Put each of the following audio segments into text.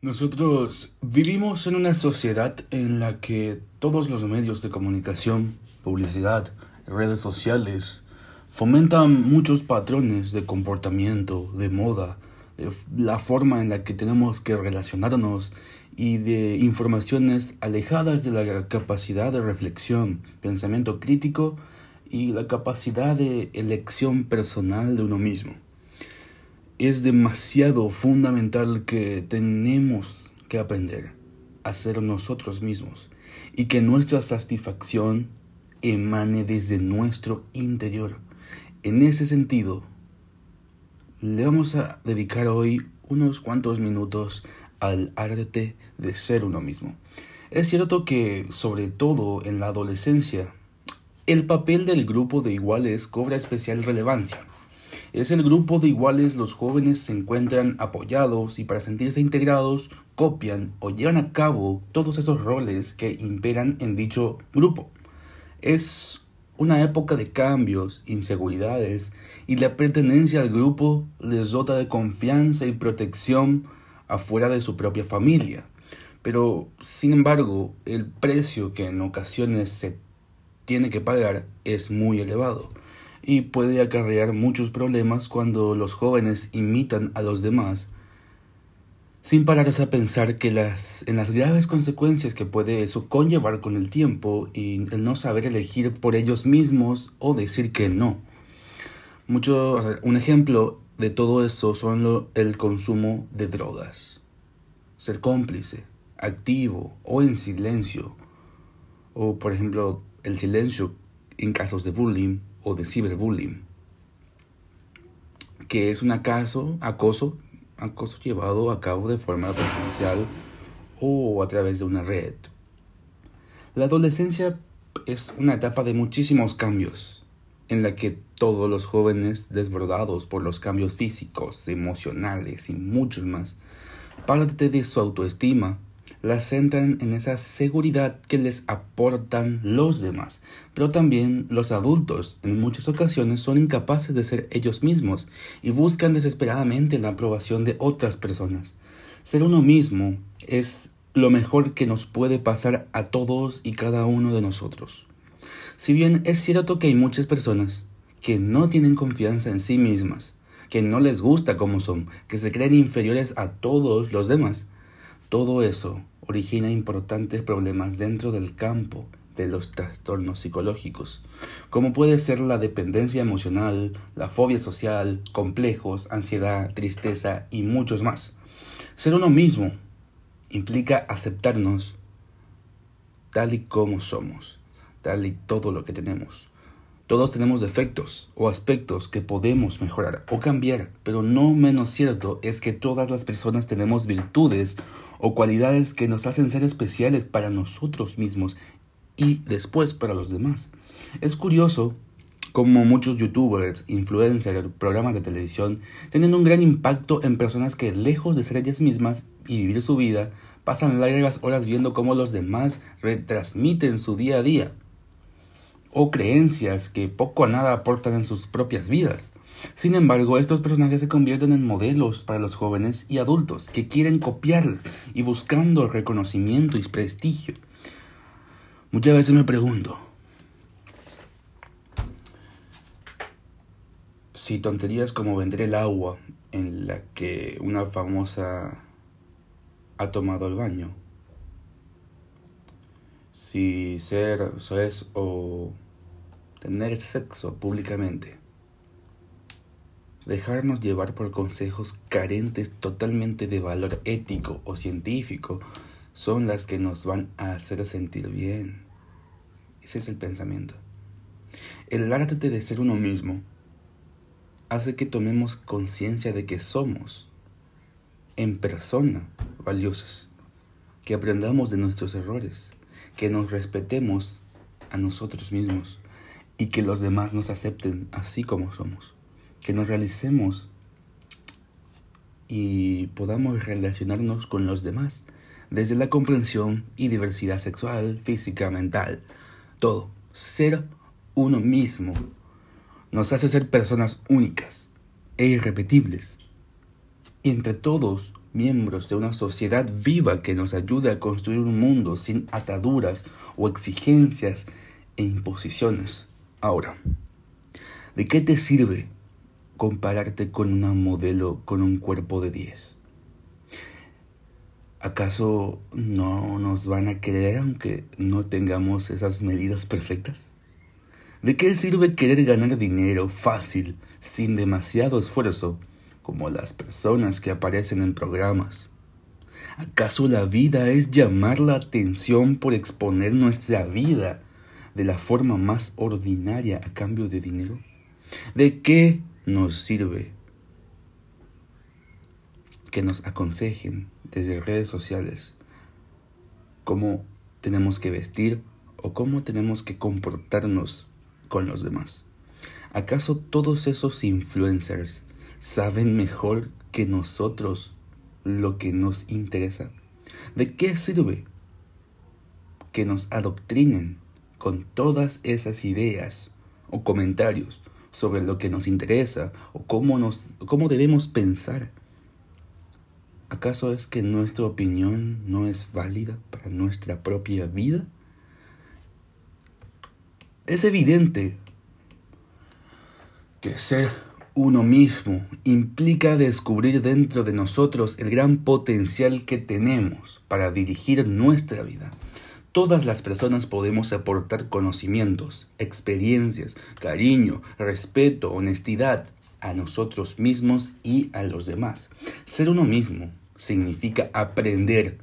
Nosotros vivimos en una sociedad en la que todos los medios de comunicación, publicidad, redes sociales, fomentan muchos patrones de comportamiento, de moda, de la forma en la que tenemos que relacionarnos y de informaciones alejadas de la capacidad de reflexión, pensamiento crítico y la capacidad de elección personal de uno mismo es demasiado fundamental que tenemos que aprender a ser nosotros mismos y que nuestra satisfacción emane desde nuestro interior. En ese sentido, le vamos a dedicar hoy unos cuantos minutos al arte de ser uno mismo. Es cierto que, sobre todo en la adolescencia, el papel del grupo de iguales cobra especial relevancia es el grupo de iguales los jóvenes se encuentran apoyados y para sentirse integrados copian o llevan a cabo todos esos roles que imperan en dicho grupo. Es una época de cambios, inseguridades y la pertenencia al grupo les dota de confianza y protección afuera de su propia familia. Pero, sin embargo, el precio que en ocasiones se tiene que pagar es muy elevado y puede acarrear muchos problemas cuando los jóvenes imitan a los demás sin pararse a pensar que las, en las graves consecuencias que puede eso conllevar con el tiempo y el no saber elegir por ellos mismos o decir que no. Mucho, un ejemplo de todo eso son el consumo de drogas. Ser cómplice, activo o en silencio. O por ejemplo el silencio en casos de bullying o de ciberbullying, que es un acaso, acoso, acoso llevado a cabo de forma presencial o a través de una red. La adolescencia es una etapa de muchísimos cambios, en la que todos los jóvenes desbordados por los cambios físicos, emocionales y muchos más, parte de su autoestima la centran en esa seguridad que les aportan los demás. Pero también los adultos en muchas ocasiones son incapaces de ser ellos mismos y buscan desesperadamente la aprobación de otras personas. Ser uno mismo es lo mejor que nos puede pasar a todos y cada uno de nosotros. Si bien es cierto que hay muchas personas que no tienen confianza en sí mismas, que no les gusta como son, que se creen inferiores a todos los demás, todo eso origina importantes problemas dentro del campo de los trastornos psicológicos, como puede ser la dependencia emocional, la fobia social, complejos, ansiedad, tristeza y muchos más. Ser uno mismo implica aceptarnos tal y como somos, tal y todo lo que tenemos. Todos tenemos defectos o aspectos que podemos mejorar o cambiar, pero no menos cierto es que todas las personas tenemos virtudes o cualidades que nos hacen ser especiales para nosotros mismos y después para los demás. Es curioso como muchos youtubers, influencers, programas de televisión tienen un gran impacto en personas que lejos de ser ellas mismas y vivir su vida, pasan largas horas viendo cómo los demás retransmiten su día a día o creencias que poco a nada aportan en sus propias vidas. Sin embargo, estos personajes se convierten en modelos para los jóvenes y adultos que quieren copiarles y buscando reconocimiento y prestigio. Muchas veces me pregunto, si tonterías como vender el agua en la que una famosa ha tomado el baño, si ser es o tener sexo públicamente, dejarnos llevar por consejos carentes totalmente de valor ético o científico son las que nos van a hacer sentir bien. Ese es el pensamiento. El arte de ser uno mismo hace que tomemos conciencia de que somos en persona valiosos, que aprendamos de nuestros errores que nos respetemos a nosotros mismos y que los demás nos acepten así como somos, que nos realicemos y podamos relacionarnos con los demás desde la comprensión y diversidad sexual, física, mental, todo. Ser uno mismo nos hace ser personas únicas e irrepetibles. Entre todos miembros de una sociedad viva que nos ayude a construir un mundo sin ataduras o exigencias e imposiciones. Ahora, ¿de qué te sirve compararte con una modelo con un cuerpo de 10? ¿Acaso no nos van a querer aunque no tengamos esas medidas perfectas? ¿De qué sirve querer ganar dinero fácil, sin demasiado esfuerzo, como las personas que aparecen en programas? ¿Acaso la vida es llamar la atención por exponer nuestra vida de la forma más ordinaria a cambio de dinero? ¿De qué nos sirve que nos aconsejen desde redes sociales cómo tenemos que vestir o cómo tenemos que comportarnos con los demás. ¿Acaso todos esos influencers saben mejor que nosotros lo que nos interesa? ¿De qué sirve que nos adoctrinen con todas esas ideas o comentarios sobre lo que nos interesa o cómo, nos, cómo debemos pensar? ¿Acaso es que nuestra opinión no es válida para nuestra propia vida? Es evidente que ser uno mismo implica descubrir dentro de nosotros el gran potencial que tenemos para dirigir nuestra vida. Todas las personas podemos aportar conocimientos, experiencias, cariño, respeto, honestidad a nosotros mismos y a los demás. Ser uno mismo significa aprender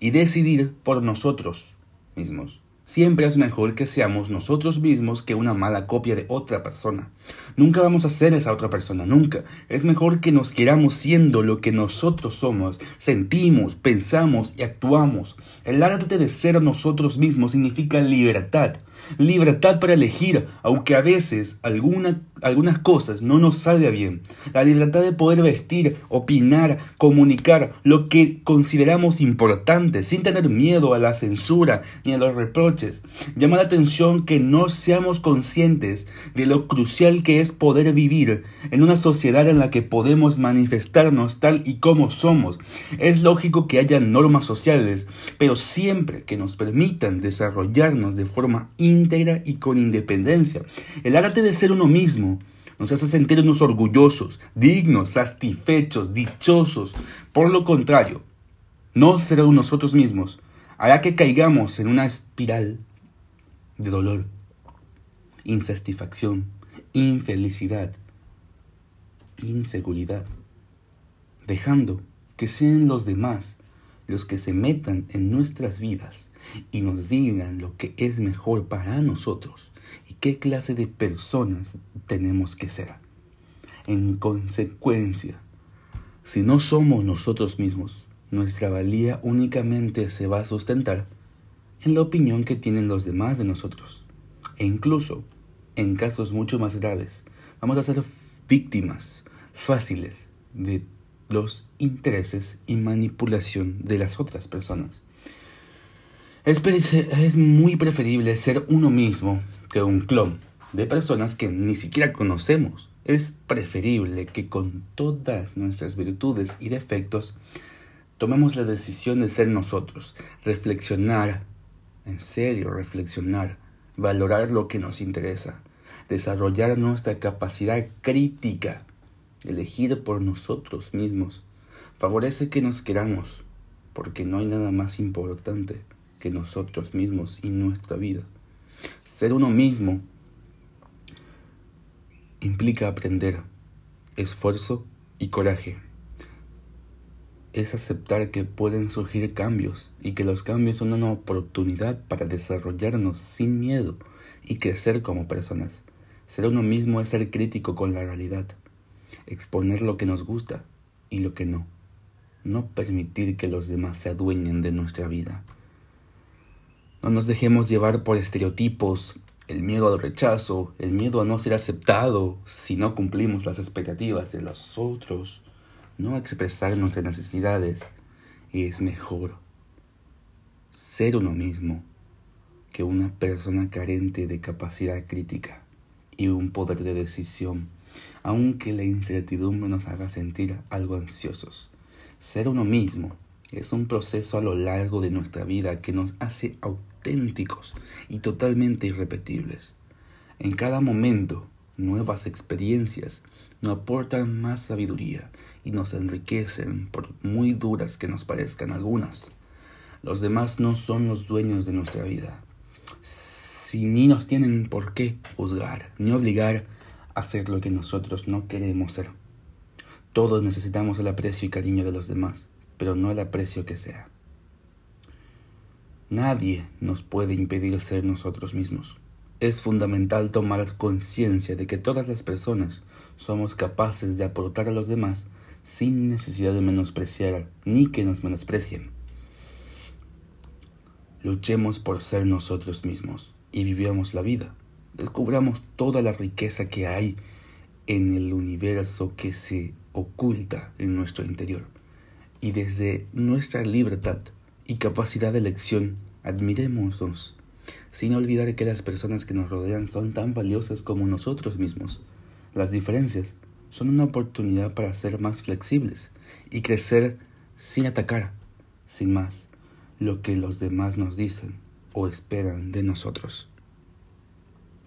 y decidir por nosotros mismos. Siempre es mejor que seamos nosotros mismos que una mala copia de otra persona. Nunca vamos a ser esa otra persona, nunca. Es mejor que nos queramos siendo lo que nosotros somos, sentimos, pensamos y actuamos. El arte de ser nosotros mismos significa libertad. Libertad para elegir, aunque a veces alguna, algunas cosas no nos salga bien. La libertad de poder vestir, opinar, comunicar lo que consideramos importante sin tener miedo a la censura ni a los reproches. Llama la atención que no seamos conscientes de lo crucial que es poder vivir en una sociedad en la que podemos manifestarnos tal y como somos. Es lógico que haya normas sociales, pero siempre que nos permitan desarrollarnos de forma íntegra y con independencia. El arte de ser uno mismo nos hace sentirnos orgullosos, dignos, satisfechos, dichosos. Por lo contrario, no ser nosotros mismos hará que caigamos en una espiral de dolor, insatisfacción, infelicidad, inseguridad, dejando que sean los demás los que se metan en nuestras vidas y nos digan lo que es mejor para nosotros qué clase de personas tenemos que ser. En consecuencia, si no somos nosotros mismos, nuestra valía únicamente se va a sustentar en la opinión que tienen los demás de nosotros. E incluso, en casos mucho más graves, vamos a ser víctimas fáciles de los intereses y manipulación de las otras personas. Es, muy preferible ser uno mismo que un clon de personas que ni siquiera conocemos. Es preferible que con todas nuestras virtudes y defectos tomemos la decisión de ser nosotros, reflexionar, en serio reflexionar, valorar lo que nos interesa, desarrollar nuestra capacidad crítica, elegir por nosotros mismos. Favorece que nos queramos, porque no hay nada más importante que nosotros mismos y nuestra vida. Ser uno mismo implica aprender, esfuerzo y coraje. Es aceptar que pueden surgir cambios y que los cambios son una oportunidad para desarrollarnos sin miedo y crecer como personas. Ser uno mismo es ser crítico con la realidad, exponer lo que nos gusta y lo que no, no permitir que los demás se adueñen de nuestra vida. No nos dejemos llevar por estereotipos, el miedo al rechazo, el miedo a no ser aceptado si no cumplimos las expectativas de los otros, no expresar nuestras necesidades. Es mejor ser uno mismo que una persona carente de capacidad crítica y un poder de decisión, aunque la incertidumbre nos haga sentir algo ansiosos. Ser uno mismo es un proceso a lo largo de nuestra vida que nos hace auténticos y totalmente irrepetibles. En cada momento, nuevas experiencias nos aportan más sabiduría y nos enriquecen por muy duras que nos parezcan algunas. Los demás no son los dueños de nuestra vida. Si ni nos tienen por qué juzgar ni obligar a hacer lo que nosotros no queremos ser. Todos necesitamos el aprecio y cariño de los demás, pero no el aprecio que sea. Nadie nos puede impedir ser nosotros mismos. Es fundamental tomar conciencia de que todas las personas somos capaces de aportar a los demás sin necesidad de menospreciar ni que nos menosprecien. Luchemos por ser nosotros mismos y vivamos la vida. Descubramos toda la riqueza que hay en el universo que se oculta en nuestro interior. Y desde nuestra libertad y capacidad de elección, admirémonos, sin olvidar que las personas que nos rodean son tan valiosas como nosotros mismos. Las diferencias son una oportunidad para ser más flexibles y crecer sin atacar, sin más, lo que los demás nos dicen o esperan de nosotros.